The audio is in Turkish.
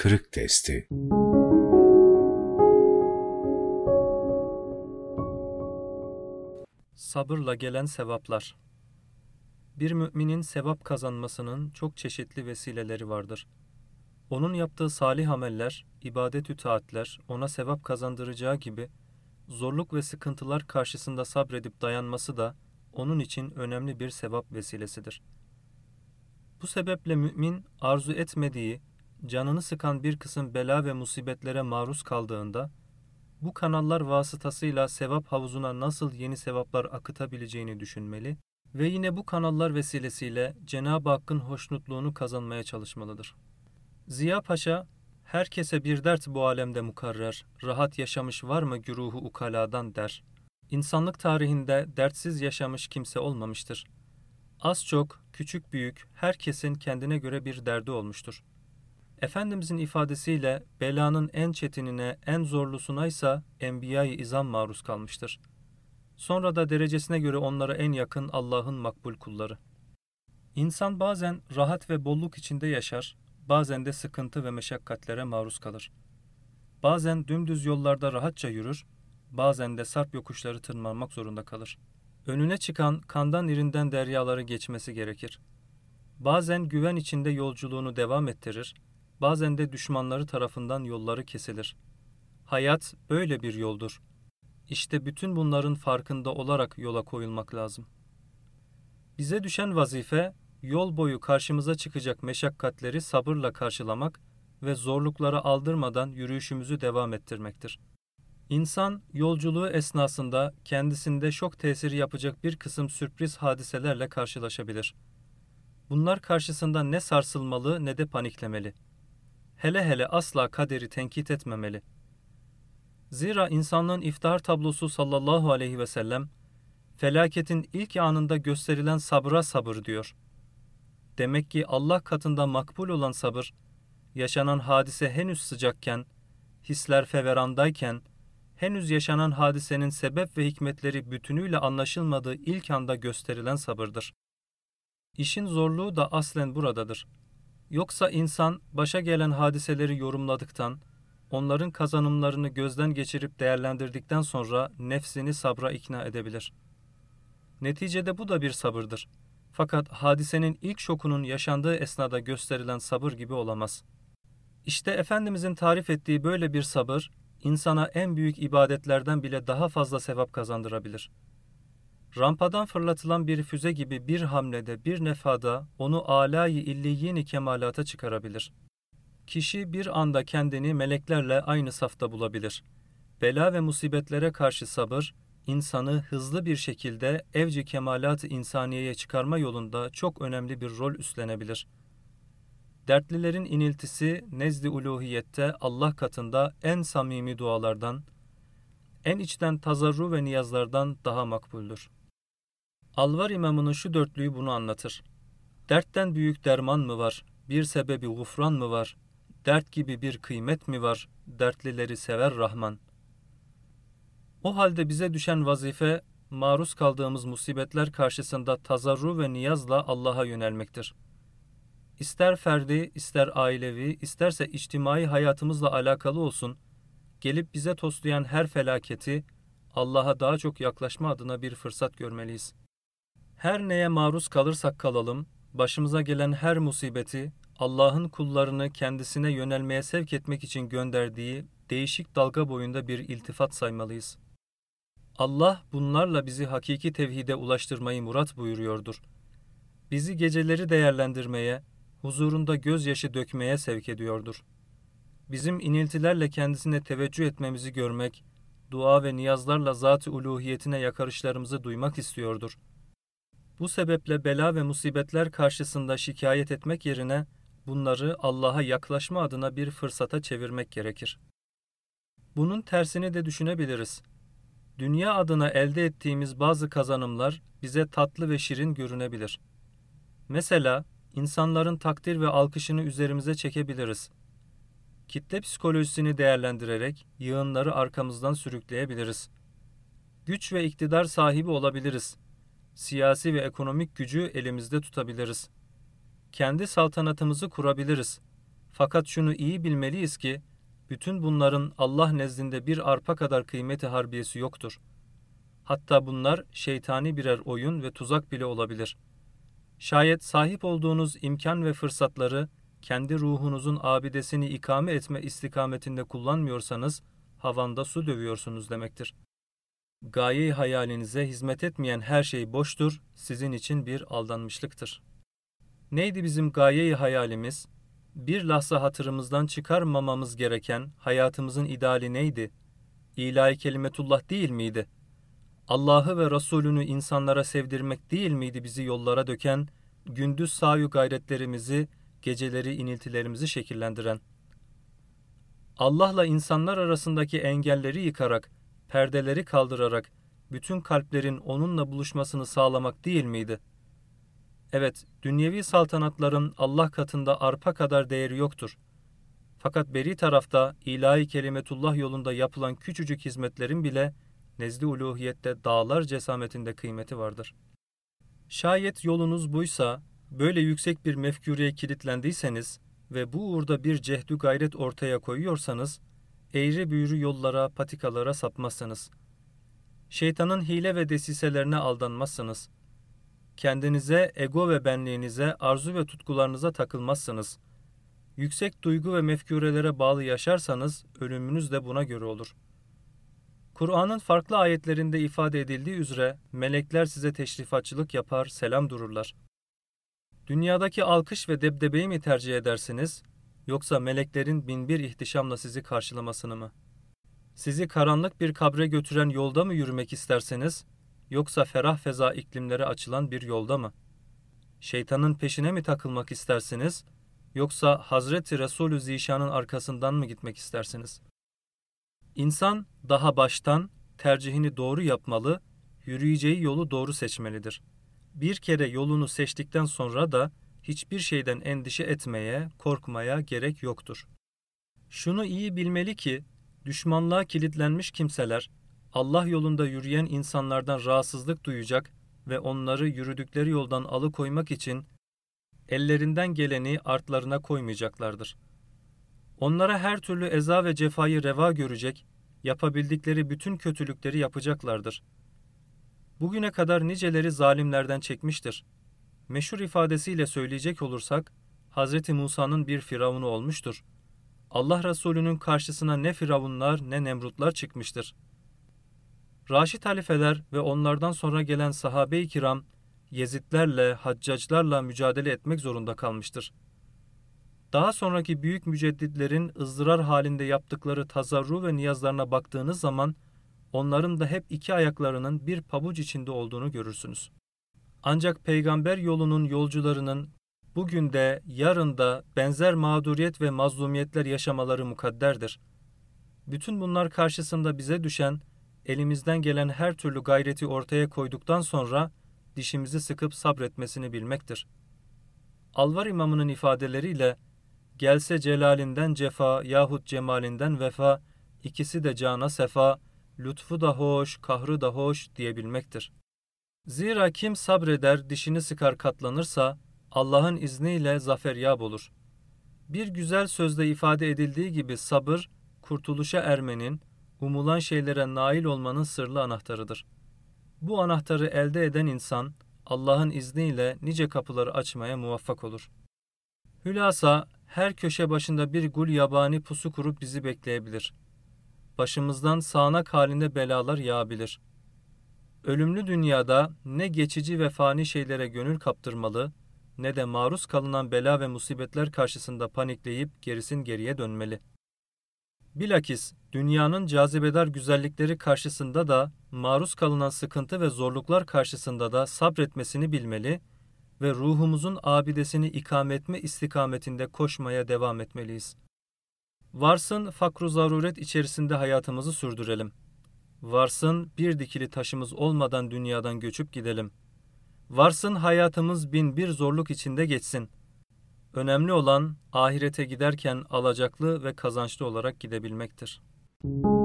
kırık testi. Sabırla gelen sevaplar. Bir müminin sevap kazanmasının çok çeşitli vesileleri vardır. Onun yaptığı salih ameller, ibadet-ü taatler ona sevap kazandıracağı gibi zorluk ve sıkıntılar karşısında sabredip dayanması da onun için önemli bir sevap vesilesidir. Bu sebeple mümin arzu etmediği, canını sıkan bir kısım bela ve musibetlere maruz kaldığında bu kanallar vasıtasıyla sevap havuzuna nasıl yeni sevaplar akıtabileceğini düşünmeli ve yine bu kanallar vesilesiyle Cenab-ı Hakk'ın hoşnutluğunu kazanmaya çalışmalıdır. Ziya Paşa, herkese bir dert bu alemde mukarrer, rahat yaşamış var mı güruhu ukaladan der. İnsanlık tarihinde dertsiz yaşamış kimse olmamıştır. Az çok, küçük büyük, herkesin kendine göre bir derdi olmuştur. Efendimizin ifadesiyle belanın en çetinine, en zorlusuna ise enbiya-i izam maruz kalmıştır. Sonra da derecesine göre onlara en yakın Allah'ın makbul kulları. İnsan bazen rahat ve bolluk içinde yaşar, bazen de sıkıntı ve meşakkatlere maruz kalır. Bazen dümdüz yollarda rahatça yürür, bazen de sarp yokuşları tırmanmak zorunda kalır. Önüne çıkan kandan irinden deryaları geçmesi gerekir. Bazen güven içinde yolculuğunu devam ettirir, bazen de düşmanları tarafından yolları kesilir. Hayat böyle bir yoldur. İşte bütün bunların farkında olarak yola koyulmak lazım. Bize düşen vazife, yol boyu karşımıza çıkacak meşakkatleri sabırla karşılamak ve zorluklara aldırmadan yürüyüşümüzü devam ettirmektir. İnsan yolculuğu esnasında kendisinde şok tesiri yapacak bir kısım sürpriz hadiselerle karşılaşabilir. Bunlar karşısında ne sarsılmalı ne de paniklemeli. Hele hele asla kaderi tenkit etmemeli. Zira insanlığın iftihar tablosu sallallahu aleyhi ve sellem, felaketin ilk anında gösterilen sabıra sabır diyor. Demek ki Allah katında makbul olan sabır, yaşanan hadise henüz sıcakken, hisler feverandayken, henüz yaşanan hadisenin sebep ve hikmetleri bütünüyle anlaşılmadığı ilk anda gösterilen sabırdır. İşin zorluğu da aslen buradadır. Yoksa insan başa gelen hadiseleri yorumladıktan, onların kazanımlarını gözden geçirip değerlendirdikten sonra nefsini sabra ikna edebilir. Neticede bu da bir sabırdır. Fakat hadisenin ilk şokunun yaşandığı esnada gösterilen sabır gibi olamaz. İşte Efendimizin tarif ettiği böyle bir sabır, insana en büyük ibadetlerden bile daha fazla sevap kazandırabilir. Rampadan fırlatılan bir füze gibi bir hamlede, bir nefada onu âlâ-i illiyyin kemalata çıkarabilir. Kişi bir anda kendini meleklerle aynı safta bulabilir. Bela ve musibetlere karşı sabır, insanı hızlı bir şekilde evci kemalat-ı insaniyeye çıkarma yolunda çok önemli bir rol üstlenebilir.'' Dertlilerin iniltisi nezd-i uluhiyette Allah katında en samimi dualardan, en içten tazarru ve niyazlardan daha makbuldür. Alvar imamının şu dörtlüğü bunu anlatır. Dertten büyük derman mı var, bir sebebi gufran mı var, dert gibi bir kıymet mi var, dertlileri sever Rahman. O halde bize düşen vazife, maruz kaldığımız musibetler karşısında tazarru ve niyazla Allah'a yönelmektir.'' ister ferdi, ister ailevi, isterse içtimai hayatımızla alakalı olsun, gelip bize toslayan her felaketi Allah'a daha çok yaklaşma adına bir fırsat görmeliyiz. Her neye maruz kalırsak kalalım, başımıza gelen her musibeti Allah'ın kullarını kendisine yönelmeye sevk etmek için gönderdiği değişik dalga boyunda bir iltifat saymalıyız. Allah bunlarla bizi hakiki tevhide ulaştırmayı murat buyuruyordur. Bizi geceleri değerlendirmeye, huzurunda gözyaşı dökmeye sevk ediyordur. Bizim iniltilerle kendisine teveccüh etmemizi görmek, dua ve niyazlarla zat-ı uluhiyetine yakarışlarımızı duymak istiyordur. Bu sebeple bela ve musibetler karşısında şikayet etmek yerine bunları Allah'a yaklaşma adına bir fırsata çevirmek gerekir. Bunun tersini de düşünebiliriz. Dünya adına elde ettiğimiz bazı kazanımlar bize tatlı ve şirin görünebilir. Mesela insanların takdir ve alkışını üzerimize çekebiliriz. Kitle psikolojisini değerlendirerek yığınları arkamızdan sürükleyebiliriz. Güç ve iktidar sahibi olabiliriz. Siyasi ve ekonomik gücü elimizde tutabiliriz. Kendi saltanatımızı kurabiliriz. Fakat şunu iyi bilmeliyiz ki, bütün bunların Allah nezdinde bir arpa kadar kıymeti harbiyesi yoktur. Hatta bunlar şeytani birer oyun ve tuzak bile olabilir. Şayet sahip olduğunuz imkan ve fırsatları kendi ruhunuzun abidesini ikame etme istikametinde kullanmıyorsanız, havanda su dövüyorsunuz demektir. Gaye hayalinize hizmet etmeyen her şey boştur, sizin için bir aldanmışlıktır. Neydi bizim gaye hayalimiz? Bir lahza hatırımızdan çıkarmamamız gereken hayatımızın ideali neydi? İlahi kelimetullah değil miydi? Allah'ı ve Resulünü insanlara sevdirmek değil miydi bizi yollara döken, gündüz sayu gayretlerimizi, geceleri iniltilerimizi şekillendiren? Allah'la insanlar arasındaki engelleri yıkarak, perdeleri kaldırarak bütün kalplerin onunla buluşmasını sağlamak değil miydi? Evet, dünyevi saltanatların Allah katında arpa kadar değeri yoktur. Fakat beri tarafta ilahi kelimetullah yolunda yapılan küçücük hizmetlerin bile nezdi uluhiyette dağlar cesametinde kıymeti vardır. Şayet yolunuz buysa, böyle yüksek bir mefküreye kilitlendiyseniz ve bu uğurda bir cehdü gayret ortaya koyuyorsanız, eğri büğrü yollara, patikalara sapmazsınız. Şeytanın hile ve desiselerine aldanmazsınız. Kendinize, ego ve benliğinize, arzu ve tutkularınıza takılmazsınız. Yüksek duygu ve mefkürelere bağlı yaşarsanız ölümünüz de buna göre olur. Kur'an'ın farklı ayetlerinde ifade edildiği üzere melekler size teşrifatçılık yapar, selam dururlar. Dünyadaki alkış ve debdebeyi mi tercih edersiniz, yoksa meleklerin binbir ihtişamla sizi karşılamasını mı? Sizi karanlık bir kabre götüren yolda mı yürümek isterseniz, yoksa ferah feza iklimlere açılan bir yolda mı? Şeytanın peşine mi takılmak istersiniz, yoksa Hazreti Resulü Zişan'ın arkasından mı gitmek istersiniz? İnsan daha baştan tercihini doğru yapmalı, yürüyeceği yolu doğru seçmelidir. Bir kere yolunu seçtikten sonra da hiçbir şeyden endişe etmeye, korkmaya gerek yoktur. Şunu iyi bilmeli ki, düşmanlığa kilitlenmiş kimseler, Allah yolunda yürüyen insanlardan rahatsızlık duyacak ve onları yürüdükleri yoldan alıkoymak için ellerinden geleni artlarına koymayacaklardır. Onlara her türlü eza ve cefayı reva görecek, yapabildikleri bütün kötülükleri yapacaklardır. Bugüne kadar niceleri zalimlerden çekmiştir.'' Meşhur ifadesiyle söyleyecek olursak, Hz. Musa'nın bir firavunu olmuştur. Allah Resulü'nün karşısına ne firavunlar ne nemrutlar çıkmıştır. Raşid halifeler ve onlardan sonra gelen sahabe-i kiram, Yezidlerle, haccaclarla mücadele etmek zorunda kalmıştır. Daha sonraki büyük mücedditlerin ızdırar halinde yaptıkları tazarru ve niyazlarına baktığınız zaman, onların da hep iki ayaklarının bir pabuç içinde olduğunu görürsünüz. Ancak peygamber yolunun yolcularının bugün de yarın da benzer mağduriyet ve mazlumiyetler yaşamaları mukadderdir. Bütün bunlar karşısında bize düşen, elimizden gelen her türlü gayreti ortaya koyduktan sonra dişimizi sıkıp sabretmesini bilmektir. Alvar imamının ifadeleriyle, gelse celalinden cefa yahut cemalinden vefa, ikisi de cana sefa, lütfu da hoş, kahrı da hoş diyebilmektir.'' Zira kim sabreder, dişini sıkar katlanırsa Allah'ın izniyle zafer yab olur. Bir güzel sözde ifade edildiği gibi sabır, kurtuluşa ermenin, umulan şeylere nail olmanın sırlı anahtarıdır. Bu anahtarı elde eden insan, Allah'ın izniyle nice kapıları açmaya muvaffak olur. Hülasa, her köşe başında bir gul yabani pusu kurup bizi bekleyebilir. Başımızdan sağanak halinde belalar yağabilir.'' Ölümlü dünyada ne geçici ve fani şeylere gönül kaptırmalı, ne de maruz kalınan bela ve musibetler karşısında panikleyip gerisin geriye dönmeli. Bilakis dünyanın cazibedar güzellikleri karşısında da maruz kalınan sıkıntı ve zorluklar karşısında da sabretmesini bilmeli ve ruhumuzun abidesini ikame etme istikametinde koşmaya devam etmeliyiz. Varsın fakru zaruret içerisinde hayatımızı sürdürelim.'' Varsın bir dikili taşımız olmadan dünyadan göçüp gidelim. Varsın hayatımız bin bir zorluk içinde geçsin. Önemli olan ahirete giderken alacaklı ve kazançlı olarak gidebilmektir.''